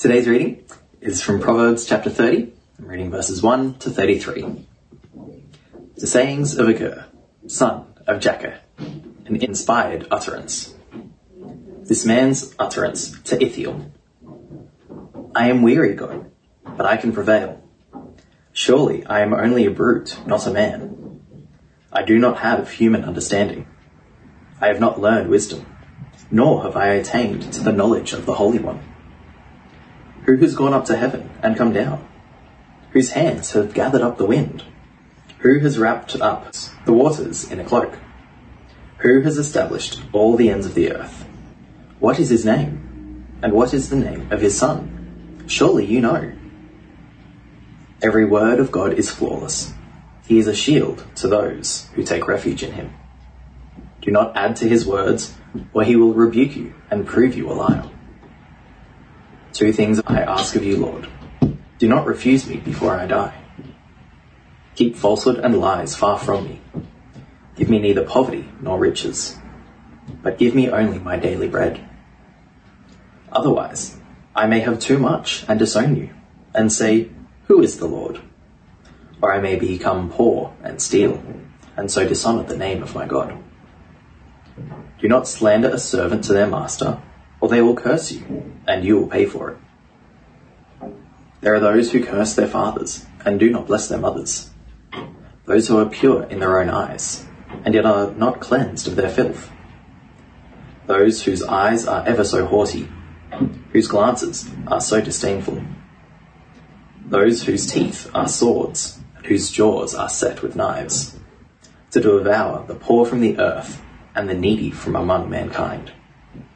Today's reading is from Proverbs chapter 30. I'm reading verses 1 to 33. The sayings of Agur, son of Jakeh, an inspired utterance. This man's utterance to Ithiel. I am weary, God, but I can prevail. Surely I am only a brute, not a man. I do not have human understanding. I have not learned wisdom, nor have I attained to the knowledge of the Holy One. Who has gone up to heaven and come down? Whose hands have gathered up the wind? Who has wrapped up the waters in a cloak? Who has established all the ends of the earth? What is his name? And what is the name of his son? Surely you know. Every word of God is flawless. He is a shield to those who take refuge in him. Do not add to his words, or he will rebuke you and prove you a liar. Two things I ask of you, Lord. Do not refuse me before I die. Keep falsehood and lies far from me. Give me neither poverty nor riches, but give me only my daily bread. Otherwise, I may have too much and disown you, and say, Who is the Lord? Or I may become poor and steal, and so dishonor the name of my God. Do not slander a servant to their master, or they will curse you, and you will pay for it. There are those who curse their fathers, and do not bless their mothers. Those who are pure in their own eyes, and yet are not cleansed of their filth. Those whose eyes are ever so haughty, whose glances are so disdainful. Those whose teeth are swords, and whose jaws are set with knives, to devour the poor from the earth and the needy from among mankind.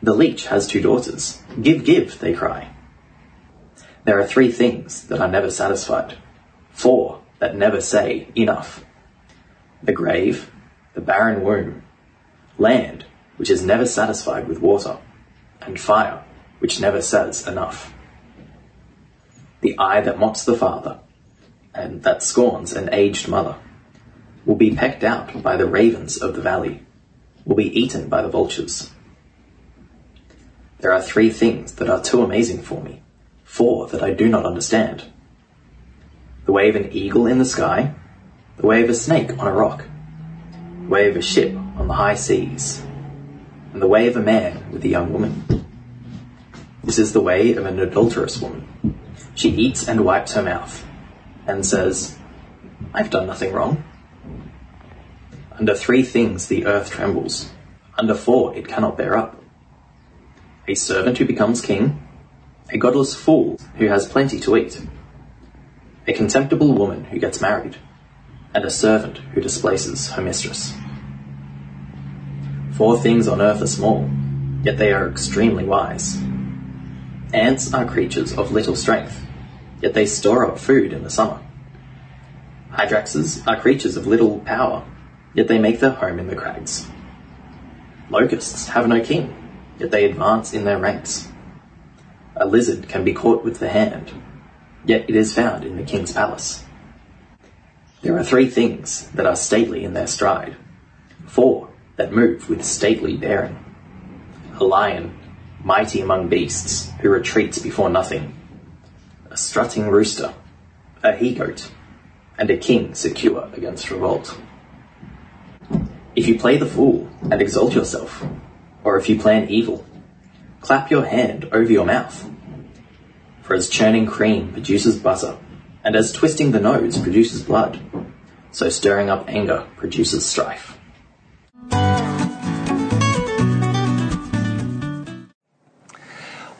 The leech has two daughters. Give, give, they cry. There are three things that are never satisfied, four that never say enough. The grave, the barren womb, land, which is never satisfied with water, and fire, which never says enough. The eye that mocks the father, and that scorns an aged mother, will be pecked out by the ravens of the valley, will be eaten by the vultures. There are three things that are too amazing for me, four that I do not understand. The way of an eagle in the sky, the way of a snake on a rock, the way of a ship on the high seas, and the way of a man with a young woman. This is the way of an adulterous woman. She eats and wipes her mouth, and says, I've done nothing wrong. Under three things the earth trembles, under four it cannot bear up. A servant who becomes king, a godless fool who has plenty to eat, a contemptible woman who gets married, and a servant who displaces her mistress. Four things on earth are small, yet they are extremely wise. Ants are creatures of little strength, yet they store up food in the summer. Hyraxes are creatures of little power, yet they make their home in the crags. Locusts have no king, yet they advance in their ranks. A lizard can be caught with the hand, yet it is found in the king's palace. There are three things that are stately in their stride, four that move with stately bearing. A lion, mighty among beasts, who retreats before nothing. A strutting rooster, a he-goat, and a king secure against revolt. If you play the fool and exalt yourself, or if you plan evil, clap your hand over your mouth. For as churning cream produces butter, and as twisting the nose produces blood, so stirring up anger produces strife.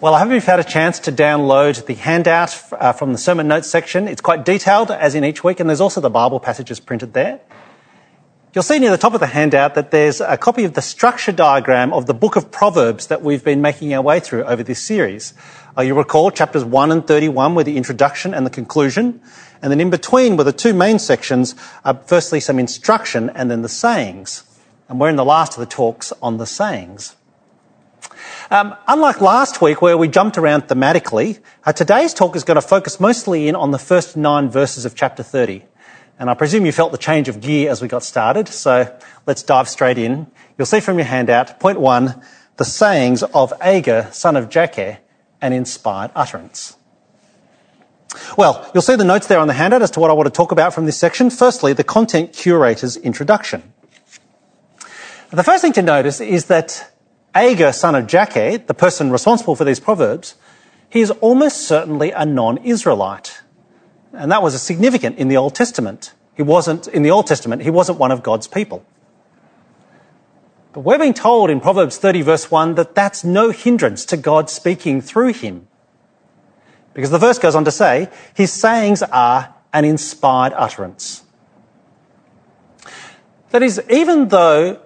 Well, I hope you've had a chance to download the handout uh, from the sermon notes section. It's quite detailed, as in each week, and there's also the Bible passages printed there. You'll see near the top of the handout that there's a copy of the structure diagram of the book of Proverbs that we've been making our way through over this series. Uh, you recall chapters 1 and 31 were the introduction and the conclusion, and then in between were the two main sections, uh, firstly some instruction and then the sayings. And we're in the last of the talks on the sayings. Um, unlike last week where we jumped around thematically, uh, today's talk is going to focus mostly in on the first nine verses of chapter 30. And I presume you felt the change of gear as we got started, so let's dive straight in. You'll see from your handout, point one, the sayings of Agur, son of Jakeh, an inspired utterance. Well, you'll see the notes there on the handout as to what I want to talk about from this section. Firstly, the content curator's introduction. The first thing to notice is that Agur, son of Jakeh, the person responsible for these proverbs, he is almost certainly a non-Israelite. And that was significant in the Old Testament. He wasn't, in the Old Testament, he wasn't one of God's people. But we're being told in Proverbs 30 verse 1 that that's no hindrance to God speaking through him. Because the verse goes on to say, his sayings are an inspired utterance. That is, even though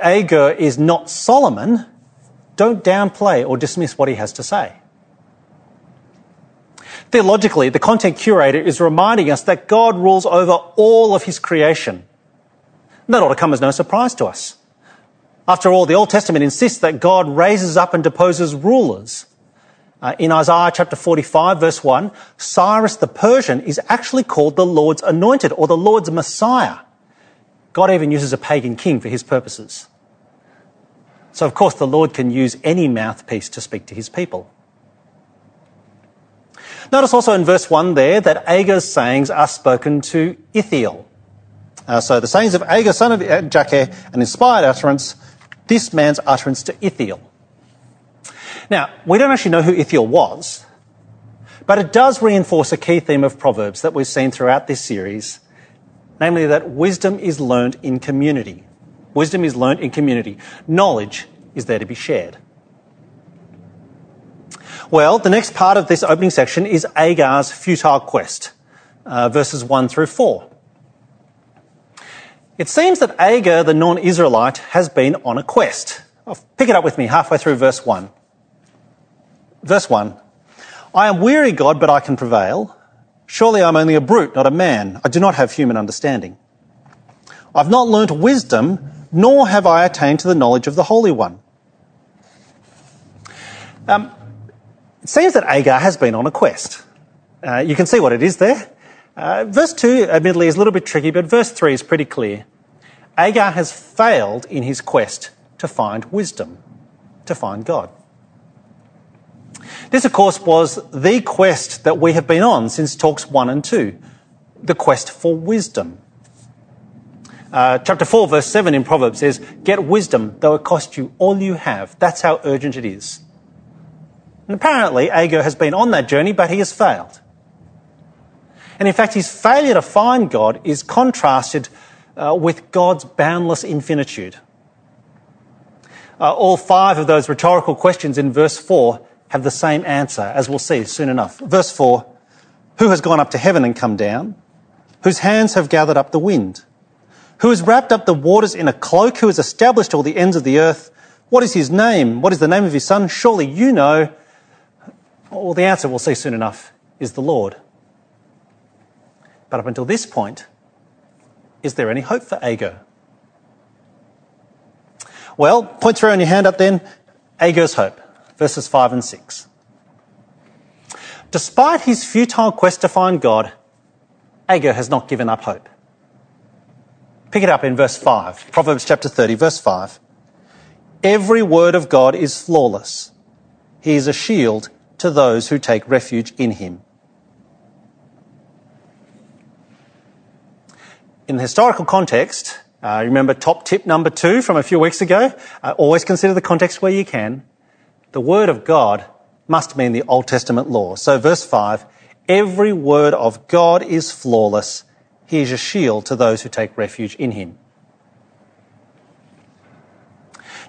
Agur is not Solomon, don't downplay or dismiss what he has to say. Theologically, the content curator is reminding us that God rules over all of his creation. That ought to come as no surprise to us. After all, the Old Testament insists that God raises up and deposes rulers. Uh, in Isaiah chapter 45 verse 1, Cyrus the Persian is actually called the Lord's anointed or the Lord's Messiah. God even uses a pagan king for his purposes. So of course the Lord can use any mouthpiece to speak to his people. Notice also in verse 1 there that Agur's sayings are spoken to Ithiel. Uh, so the sayings of Agur, son of Jakeh, an inspired utterance, this man's utterance to Ithiel. Now, we don't actually know who Ithiel was, but it does reinforce a key theme of Proverbs that we've seen throughout this series, namely that wisdom is learned in community. Wisdom is learned in community. Knowledge is there to be shared. Well, the next part of this opening section is Agur's futile quest, uh, verses 1 through 4. It seems that Agur, the non Israelite, has been on a quest. I'll pick it up with me halfway through verse 1. Verse 1 I am weary, God, but I can prevail. Surely I'm only a brute, not a man. I do not have human understanding. I've not learnt wisdom, nor have I attained to the knowledge of the Holy One. Um, it seems that Agur has been on a quest. Uh, you can see what it is there. Uh, verse 2, admittedly, is a little bit tricky, but verse 3 is pretty clear. Agur has failed in his quest to find wisdom, to find God. This, of course, was the quest that we have been on since talks 1 and 2 the quest for wisdom. Uh, chapter 4, verse 7 in Proverbs says, Get wisdom, though it cost you all you have. That's how urgent it is. And apparently, Agur has been on that journey, but he has failed. And in fact, his failure to find God is contrasted uh, with God's boundless infinitude. Uh, all five of those rhetorical questions in verse 4 have the same answer, as we'll see soon enough. Verse 4 Who has gone up to heaven and come down? Whose hands have gathered up the wind? Who has wrapped up the waters in a cloak? Who has established all the ends of the earth? What is his name? What is the name of his son? Surely you know. Well, the answer we'll see soon enough is the Lord. But up until this point, is there any hope for Agur? Well, three on your hand up then, Agur's hope, verses 5 and 6. Despite his futile quest to find God, Agur has not given up hope. Pick it up in verse 5, Proverbs chapter 30, verse 5. Every word of God is flawless. He is a shield to those who take refuge in him. In the historical context, uh, remember top tip number two from a few weeks ago? Uh, always consider the context where you can. The Word of God must mean the Old Testament law. So verse 5, every word of God is flawless. He is a shield to those who take refuge in him.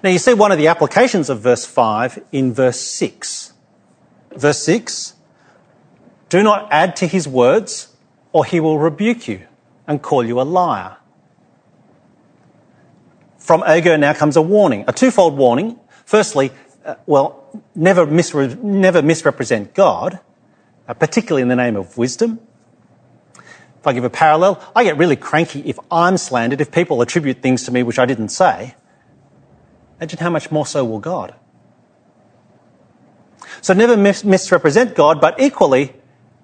Now you see one of the applications of verse 5 in verse 6. Verse 6 Do not add to his words, or he will rebuke you and call you a liar. From Agur now comes a warning, a twofold warning. Firstly, uh, well, never, misre- never misrepresent God, uh, particularly in the name of wisdom. If I give a parallel, I get really cranky if I'm slandered, if people attribute things to me which I didn't say. Imagine how much more so will God. So never mis- misrepresent God, but equally,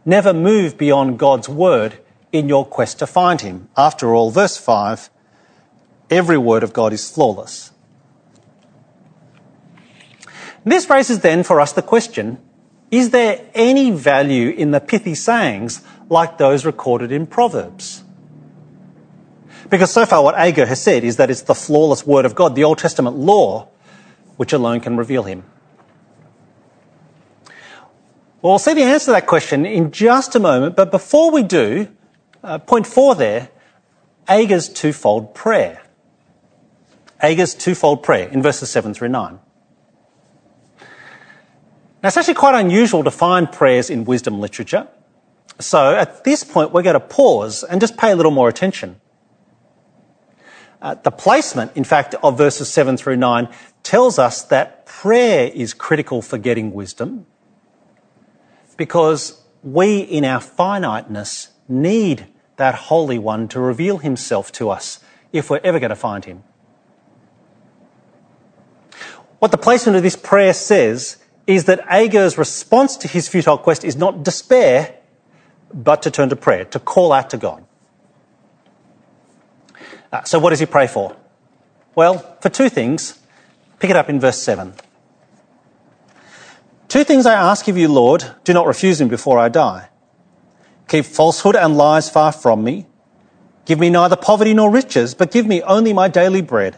never move beyond God's word in your quest to find him. After all, verse 5 every word of God is flawless. This raises then for us the question Is there any value in the pithy sayings like those recorded in Proverbs? Because so far what Agur has said is that it's the flawless word of God, the Old Testament law, which alone can reveal him. Well, we'll see the answer to that question in just a moment, but before we do, uh, point four there, Agur's twofold prayer. Agur's twofold prayer in verses 7 through 9. Now, it's actually quite unusual to find prayers in wisdom literature. So at this point, we're going to pause and just pay a little more attention. Uh, the placement, in fact, of verses 7 through 9 tells us that prayer is critical for getting wisdom because we, in our finiteness, need that Holy One to reveal himself to us if we're ever going to find him. What the placement of this prayer says is that Agur's response to his futile quest is not despair, but to turn to prayer, to call out to God. Uh, so, what does he pray for? Well, for two things. Pick it up in verse 7. Two things I ask of you, Lord, do not refuse me before I die. Keep falsehood and lies far from me. Give me neither poverty nor riches, but give me only my daily bread.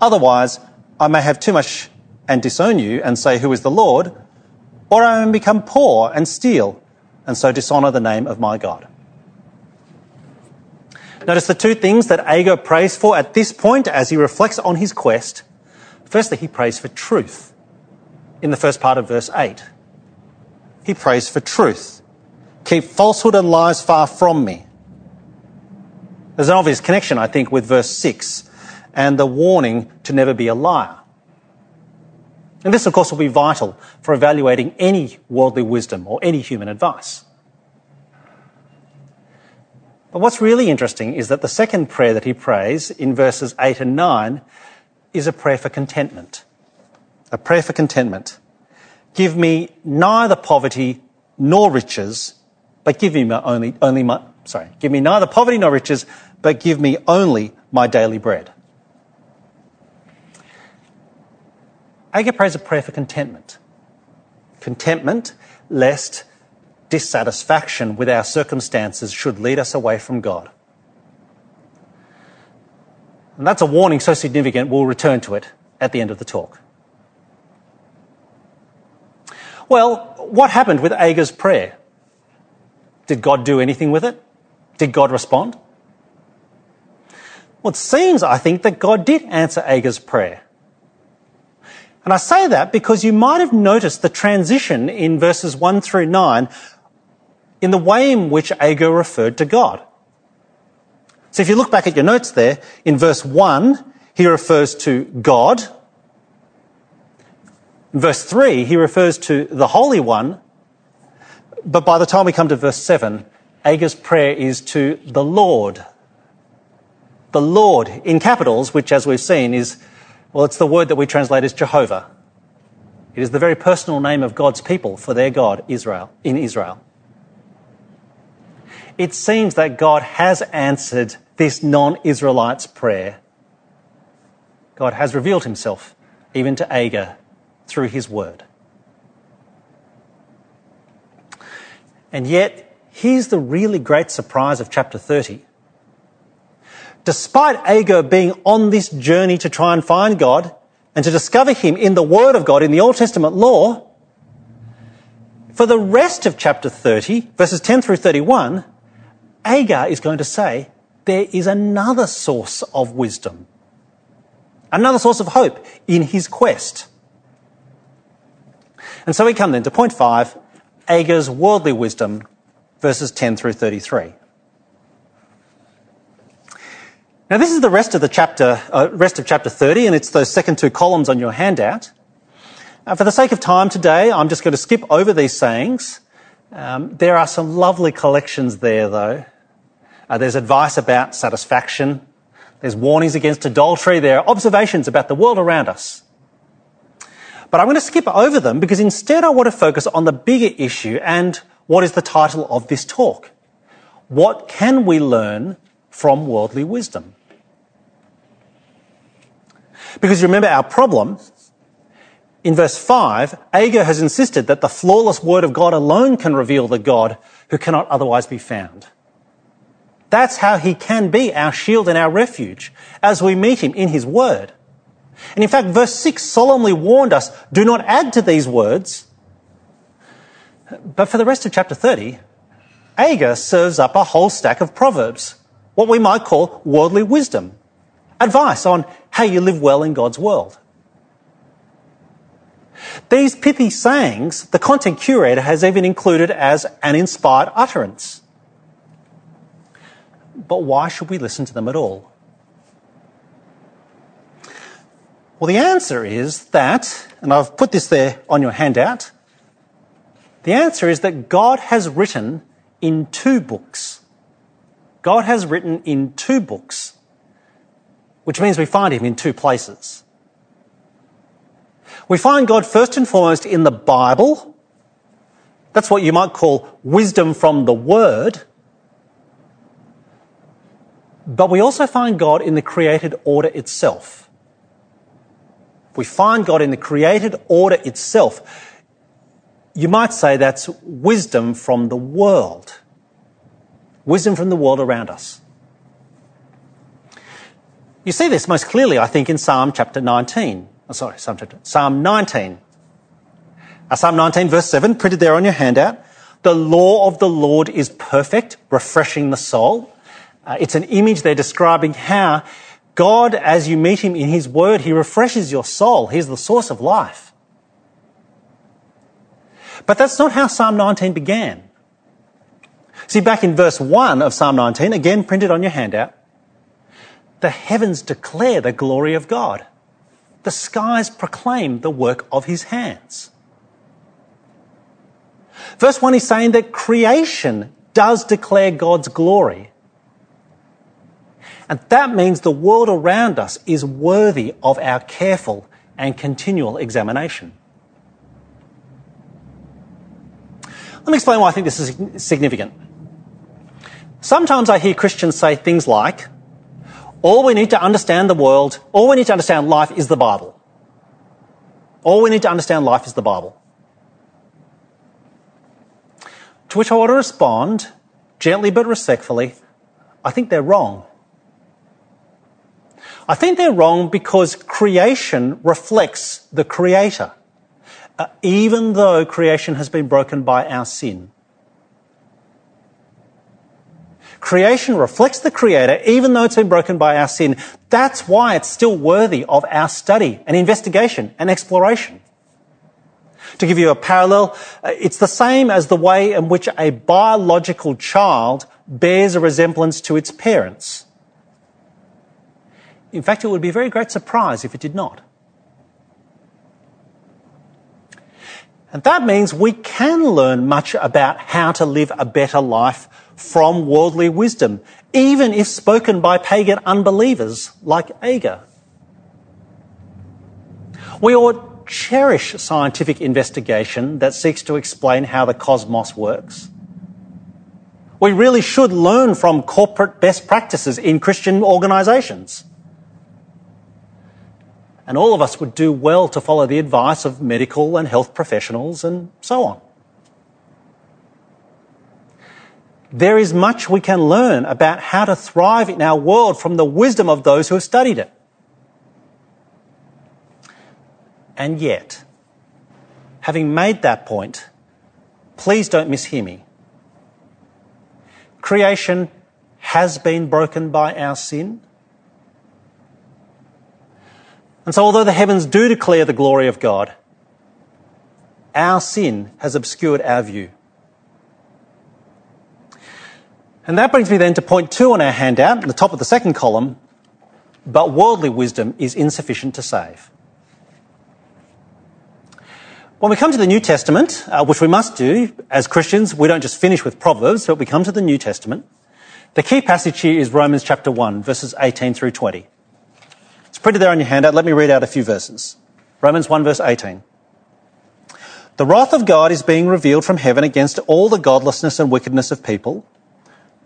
Otherwise, I may have too much and disown you and say, Who is the Lord? Or I may become poor and steal and so dishonour the name of my God. Notice the two things that Agur prays for at this point as he reflects on his quest. Firstly, he prays for truth in the first part of verse 8. He prays for truth. Keep falsehood and lies far from me. There's an obvious connection, I think, with verse 6 and the warning to never be a liar. And this, of course, will be vital for evaluating any worldly wisdom or any human advice. But what's really interesting is that the second prayer that he prays in verses 8 and 9 is a prayer for contentment. A prayer for contentment. Give me neither poverty nor riches, but give me my only, only my, sorry, give me neither poverty nor riches, but give me only my daily bread. Agur prays a prayer for contentment. Contentment, lest dissatisfaction with our circumstances should lead us away from God. And that's a warning so significant, we'll return to it at the end of the talk. Well, what happened with Agur's prayer? Did God do anything with it? Did God respond? Well, it seems, I think, that God did answer Agur's prayer. And I say that because you might have noticed the transition in verses 1 through 9 in the way in which Agur referred to God. So if you look back at your notes there, in verse 1, he refers to God. Verse 3, he refers to the Holy One. But by the time we come to verse 7, Agur's prayer is to the Lord. The Lord, in capitals, which as we've seen is well, it's the word that we translate as Jehovah. It is the very personal name of God's people for their God, Israel, in Israel. It seems that God has answered this non Israelite's prayer. God has revealed himself even to Agur through his word. And yet, here's the really great surprise of chapter 30 despite Agur being on this journey to try and find God and to discover Him in the Word of God, in the Old Testament law, for the rest of chapter 30, verses 10 through 31, Agur is going to say there is another source of wisdom, another source of hope in his quest. And so we come then to point five, Agur's worldly wisdom, verses 10 through 33. Now, this is the rest of the chapter, uh, rest of chapter 30, and it's those second two columns on your handout. Uh, for the sake of time today, I'm just going to skip over these sayings. Um, there are some lovely collections there, though. Uh, there's advice about satisfaction. There's warnings against adultery. There are observations about the world around us. But I'm going to skip over them because instead I want to focus on the bigger issue and what is the title of this talk. What can we learn from worldly wisdom? Because you remember, our problem In verse 5, Agur has insisted that the flawless word of God alone can reveal the God who cannot otherwise be found. That's how he can be our shield and our refuge as we meet him in his word. And in fact, verse 6 solemnly warned us do not add to these words. But for the rest of chapter 30, Agur serves up a whole stack of proverbs, what we might call worldly wisdom, advice on how you live well in God's world. These pithy sayings, the content curator has even included as an inspired utterance. But why should we listen to them at all? Well, the answer is that, and I've put this there on your handout, the answer is that God has written in two books. God has written in two books, which means we find him in two places. We find God first and foremost in the Bible. That's what you might call wisdom from the Word. But we also find God in the created order itself. We find God in the created order itself. You might say that's wisdom from the world. Wisdom from the world around us. You see this most clearly, I think, in Psalm chapter 19. Oh, sorry, Psalm chapter, Psalm 19. Uh, Psalm 19 verse 7, printed there on your handout. The law of the Lord is perfect, refreshing the soul. Uh, it's an image there describing how God, as you meet him in his word, he refreshes your soul. He's the source of life. But that's not how Psalm 19 began. See, back in verse 1 of Psalm 19, again printed on your handout, the heavens declare the glory of God. The skies proclaim the work of his hands. Verse 1 is saying that creation does declare God's glory. And that means the world around us is worthy of our careful and continual examination. Let me explain why I think this is significant. Sometimes I hear Christians say things like, all we need to understand the world, all we need to understand life is the Bible. All we need to understand life is the Bible. To which I want to respond, gently but respectfully, I think they're wrong. I think they're wrong because creation reflects the Creator, uh, even though creation has been broken by our sin. Creation reflects the Creator, even though it's been broken by our sin. That's why it's still worthy of our study and investigation and exploration. To give you a parallel, uh, it's the same as the way in which a biological child bears a resemblance to its parents. In fact, it would be a very great surprise if it did not. And that means we can learn much about how to live a better life from worldly wisdom, even if spoken by pagan unbelievers like Agur. We ought cherish scientific investigation that seeks to explain how the cosmos works. We really should learn from corporate best practices in Christian organisations. And all of us would do well to follow the advice of medical and health professionals and so on. There is much we can learn about how to thrive in our world from the wisdom of those who have studied it. And yet, having made that point, please don't mishear me. Creation has been broken by our sin. And so, although the heavens do declare the glory of God, our sin has obscured our view. And that brings me then to point two on our handout, at the top of the second column. But worldly wisdom is insufficient to save. When we come to the New Testament, uh, which we must do as Christians, we don't just finish with Proverbs, but we come to the New Testament. The key passage here is Romans chapter 1, verses 18 through 20. Printed there on your handout. Let me read out a few verses. Romans 1, verse 18. The wrath of God is being revealed from heaven against all the godlessness and wickedness of people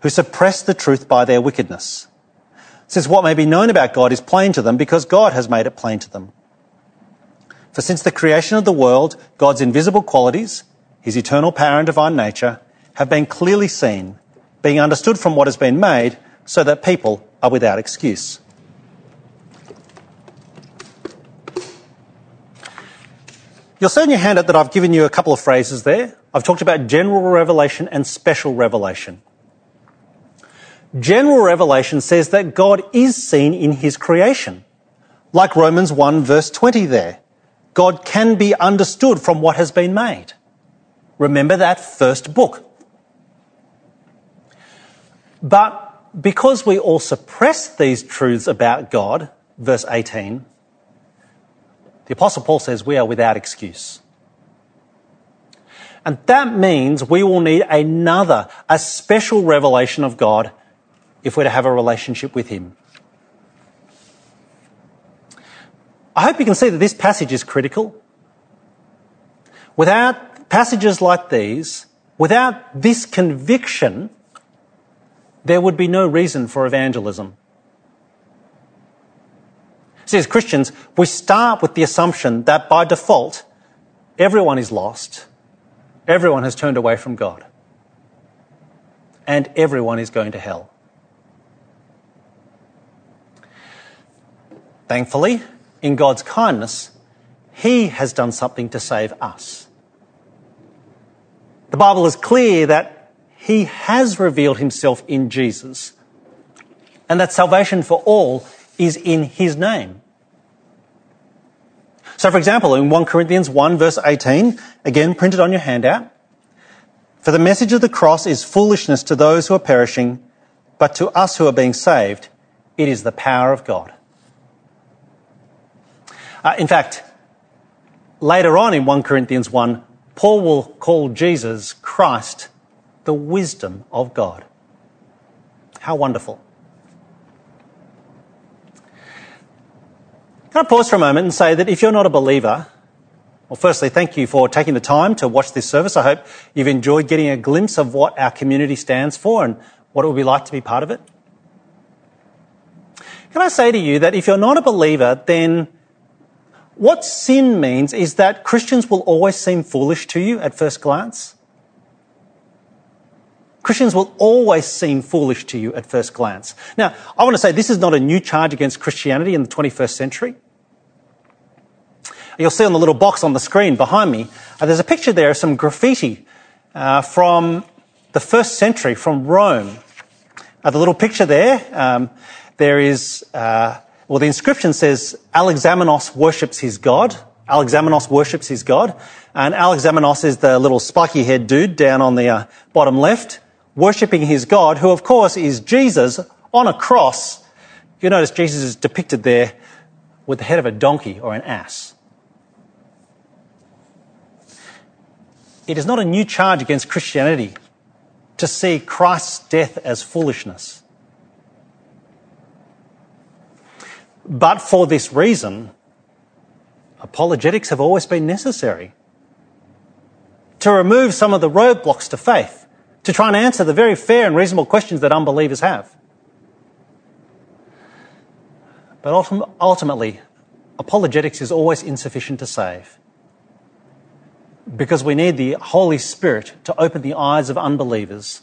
who suppress the truth by their wickedness. Since what may be known about God is plain to them because God has made it plain to them. For since the creation of the world, God's invisible qualities, his eternal power and divine nature, have been clearly seen, being understood from what has been made, so that people are without excuse. You'll see in your handout that I've given you a couple of phrases there. I've talked about general revelation and special revelation. General revelation says that God is seen in his creation. Like Romans 1 verse 20 there. God can be understood from what has been made. Remember that first book. But because we all suppress these truths about God, verse 18, the Apostle Paul says we are without excuse. And that means we will need another, a special revelation of God if we're to have a relationship with Him. I hope you can see that this passage is critical. Without passages like these, without this conviction, there would be no reason for evangelism. See, as Christians, we start with the assumption that by default, everyone is lost, everyone has turned away from God, and everyone is going to hell. Thankfully, in God's kindness, He has done something to save us. The Bible is clear that He has revealed Himself in Jesus, and that salvation for all is in his name. So, for example, in 1 Corinthians 1, verse 18, again printed on your handout, for the message of the cross is foolishness to those who are perishing, but to us who are being saved, it is the power of God. Uh, in fact, later on in 1 Corinthians 1, Paul will call Jesus, Christ, the wisdom of God. How wonderful. Can I pause for a moment and say that if you're not a believer, well, firstly, thank you for taking the time to watch this service. I hope you've enjoyed getting a glimpse of what our community stands for and what it would be like to be part of it. Can I say to you that if you're not a believer, then what sin means is that Christians will always seem foolish to you at first glance. Christians will always seem foolish to you at first glance. Now, I want to say this is not a new charge against Christianity in the 21st century. You'll see on the little box on the screen behind me, uh, there's a picture there of some graffiti uh, from the first century from Rome. Uh, the little picture there, um, there is, uh, well, the inscription says Alexamenos worships his God. Alexamenos worships his God. And Alexamenos is the little spiky head dude down on the uh, bottom left, worshipping his God, who of course is Jesus on a cross. You notice Jesus is depicted there with the head of a donkey or an ass. It is not a new charge against Christianity to see Christ's death as foolishness. But for this reason, apologetics have always been necessary to remove some of the roadblocks to faith, to try and answer the very fair and reasonable questions that unbelievers have. But ultimately, apologetics is always insufficient to save because we need the Holy Spirit to open the eyes of unbelievers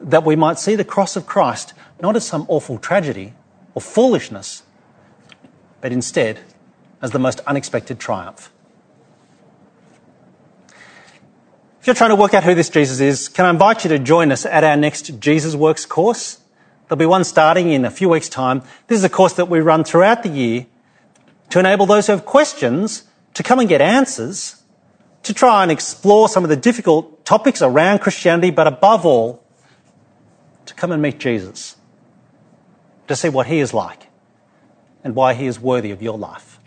that we might see the cross of Christ not as some awful tragedy or foolishness, but instead as the most unexpected triumph. If you're trying to work out who this Jesus is, can I invite you to join us at our next Jesus Works course? There'll be one starting in a few weeks' time. This is a course that we run throughout the year to enable those who have questions to come and get answers to try and explore some of the difficult topics around Christianity, but above all, to come and meet Jesus, to see what he is like and why he is worthy of your life.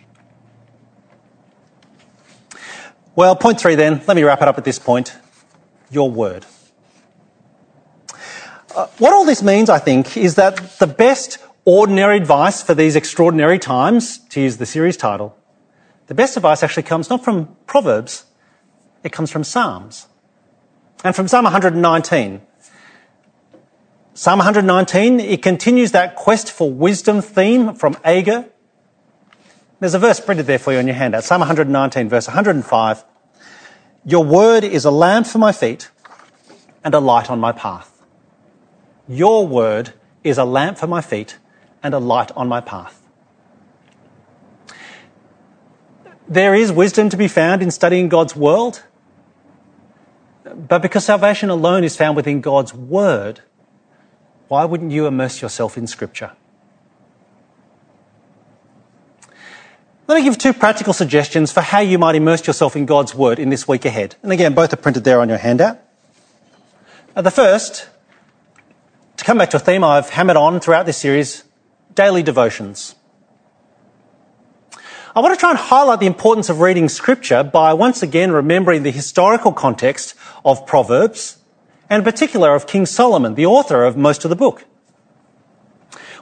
Well, point three then, let me wrap it up at this point your word. Uh, what all this means, I think, is that the best ordinary advice for these extraordinary times, to use the series title, the best advice actually comes not from Proverbs, it comes from Psalms. And from Psalm 119. Psalm 119, it continues that quest for wisdom theme from Agur. There's a verse printed there for you on your handout Psalm 119, verse 105. Your word is a lamp for my feet and a light on my path. Your word is a lamp for my feet and a light on my path. There is wisdom to be found in studying God's world, but because salvation alone is found within God's word, why wouldn't you immerse yourself in Scripture? Let me give two practical suggestions for how you might immerse yourself in God's Word in this week ahead. And again, both are printed there on your handout. Uh, the first, to come back to a theme I've hammered on throughout this series, daily devotions. I want to try and highlight the importance of reading Scripture by once again remembering the historical context of Proverbs, and in particular of King Solomon, the author of most of the book.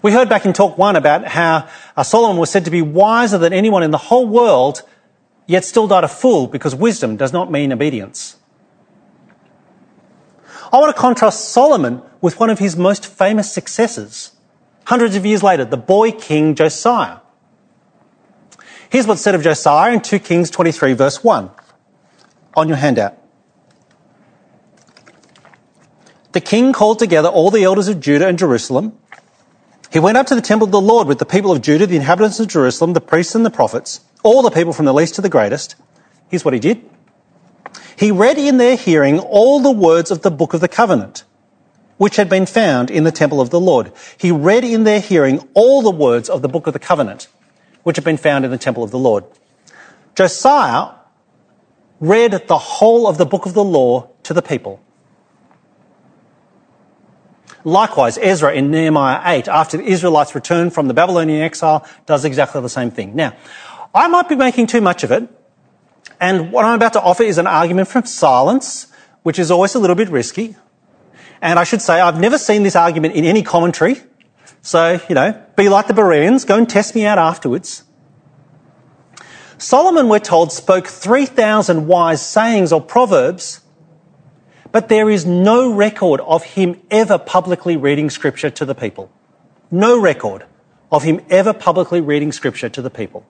We heard back in talk one about how uh, Solomon was said to be wiser than anyone in the whole world, yet still died a fool because wisdom does not mean obedience. I want to contrast Solomon with one of his most famous successors. Hundreds of years later, the boy king Josiah. Here's what's said of Josiah in 2 Kings 23 verse 1 on your handout. The king called together all the elders of Judah and Jerusalem he went up to the temple of the Lord with the people of Judah, the inhabitants of Jerusalem, the priests and the prophets, all the people from the least to the greatest. Here's what he did. He read in their hearing all the words of the book of the covenant, which had been found in the temple of the Lord. He read in their hearing all the words of the book of the covenant, which had been found in the temple of the Lord. Josiah read the whole of the book of the law to the people. Likewise, Ezra in Nehemiah 8, after the Israelites return from the Babylonian exile, does exactly the same thing. Now, I might be making too much of it, and what I'm about to offer is an argument from silence, which is always a little bit risky. And I should say, I've never seen this argument in any commentary. So, you know, be like the Bereans, go and test me out afterwards. Solomon, we're told, spoke 3,000 wise sayings or proverbs but there is no record of him ever publicly reading scripture to the people. No record of him ever publicly reading scripture to the people.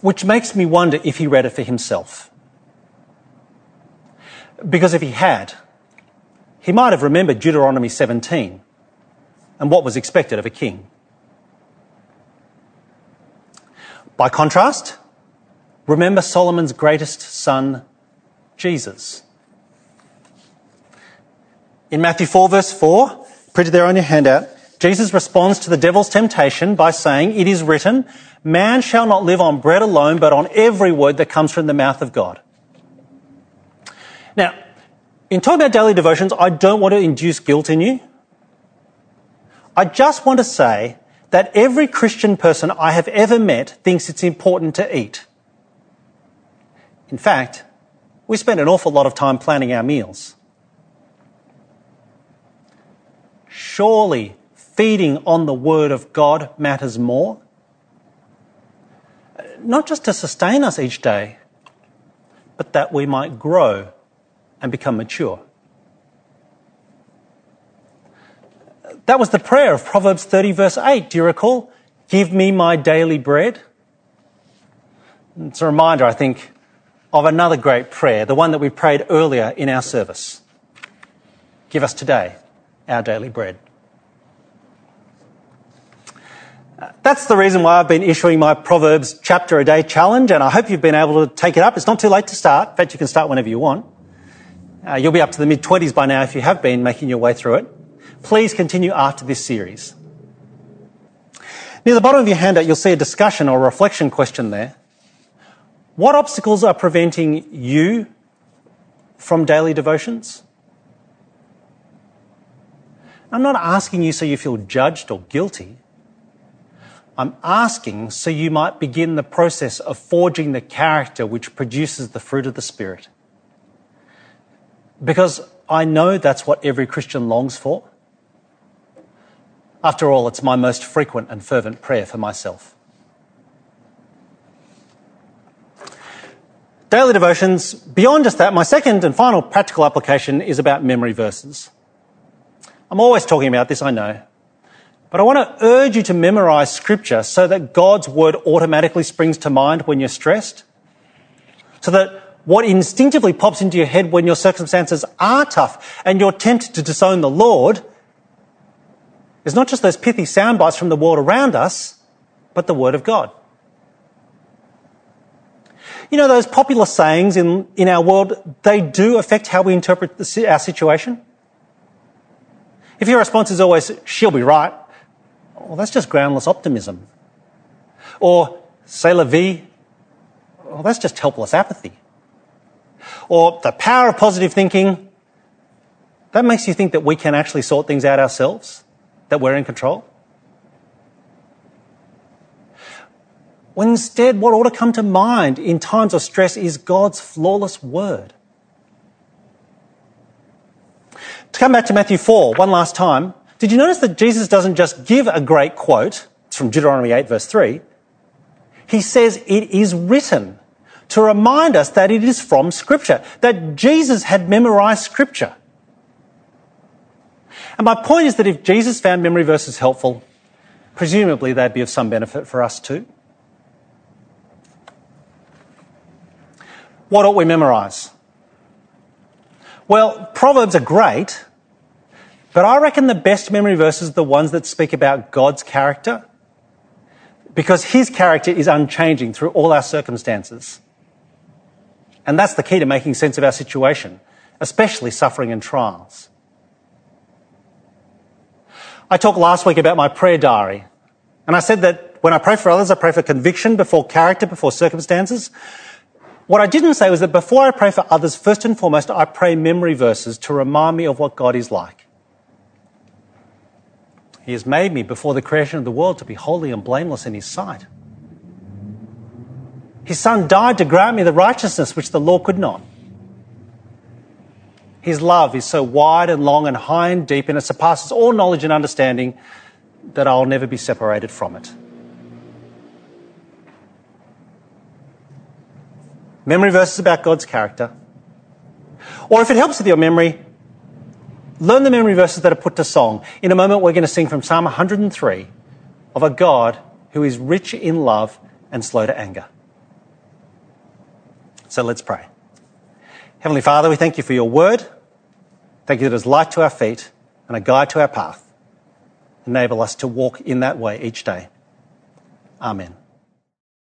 Which makes me wonder if he read it for himself. Because if he had, he might have remembered Deuteronomy 17 and what was expected of a king. By contrast, remember Solomon's greatest son, Jesus. In Matthew 4, verse 4, printed there on your handout, Jesus responds to the devil's temptation by saying, It is written, man shall not live on bread alone, but on every word that comes from the mouth of God. Now, in talking about daily devotions, I don't want to induce guilt in you. I just want to say that every Christian person I have ever met thinks it's important to eat. In fact, we spend an awful lot of time planning our meals. Surely feeding on the Word of God matters more. Not just to sustain us each day, but that we might grow and become mature. That was the prayer of Proverbs 30, verse 8. Do you recall? Give me my daily bread. It's a reminder, I think, of another great prayer, the one that we prayed earlier in our service. Give us today our daily bread. That's the reason why I've been issuing my Proverbs chapter a day challenge, and I hope you've been able to take it up. It's not too late to start. In fact, you can start whenever you want. Uh, you'll be up to the mid 20s by now if you have been making your way through it. Please continue after this series. Near the bottom of your handout, you'll see a discussion or reflection question there. What obstacles are preventing you from daily devotions? I'm not asking you so you feel judged or guilty. I'm asking so you might begin the process of forging the character which produces the fruit of the Spirit. Because I know that's what every Christian longs for. After all, it's my most frequent and fervent prayer for myself. Daily devotions, beyond just that, my second and final practical application is about memory verses. I'm always talking about this, I know. But I want to urge you to memorize scripture so that God's word automatically springs to mind when you're stressed. So that what instinctively pops into your head when your circumstances are tough and you're tempted to disown the Lord is not just those pithy sound bites from the world around us, but the word of God. You know, those popular sayings in, in our world, they do affect how we interpret the, our situation. If your response is always, she'll be right, well, that's just groundless optimism. Or, c'est la vie, well, that's just helpless apathy. Or, the power of positive thinking, that makes you think that we can actually sort things out ourselves, that we're in control. When instead, what ought to come to mind in times of stress is God's flawless word. To come back to Matthew 4 one last time, did you notice that Jesus doesn't just give a great quote? It's from Deuteronomy 8, verse 3. He says it is written to remind us that it is from Scripture, that Jesus had memorized Scripture. And my point is that if Jesus found memory verses helpful, presumably they'd be of some benefit for us too. What ought we memorize? Well, Proverbs are great, but I reckon the best memory verses are the ones that speak about God's character, because his character is unchanging through all our circumstances. And that's the key to making sense of our situation, especially suffering and trials. I talked last week about my prayer diary, and I said that when I pray for others, I pray for conviction before character, before circumstances. What I didn't say was that before I pray for others, first and foremost, I pray memory verses to remind me of what God is like. He has made me before the creation of the world to be holy and blameless in His sight. His Son died to grant me the righteousness which the law could not. His love is so wide and long and high and deep, and it surpasses all knowledge and understanding that I'll never be separated from it. memory verses about God's character. Or if it helps with your memory, learn the memory verses that are put to song. In a moment, we're going to sing from Psalm 103 of a God who is rich in love and slow to anger. So let's pray. Heavenly Father, we thank you for your word. Thank you that it is light to our feet and a guide to our path. Enable us to walk in that way each day. Amen.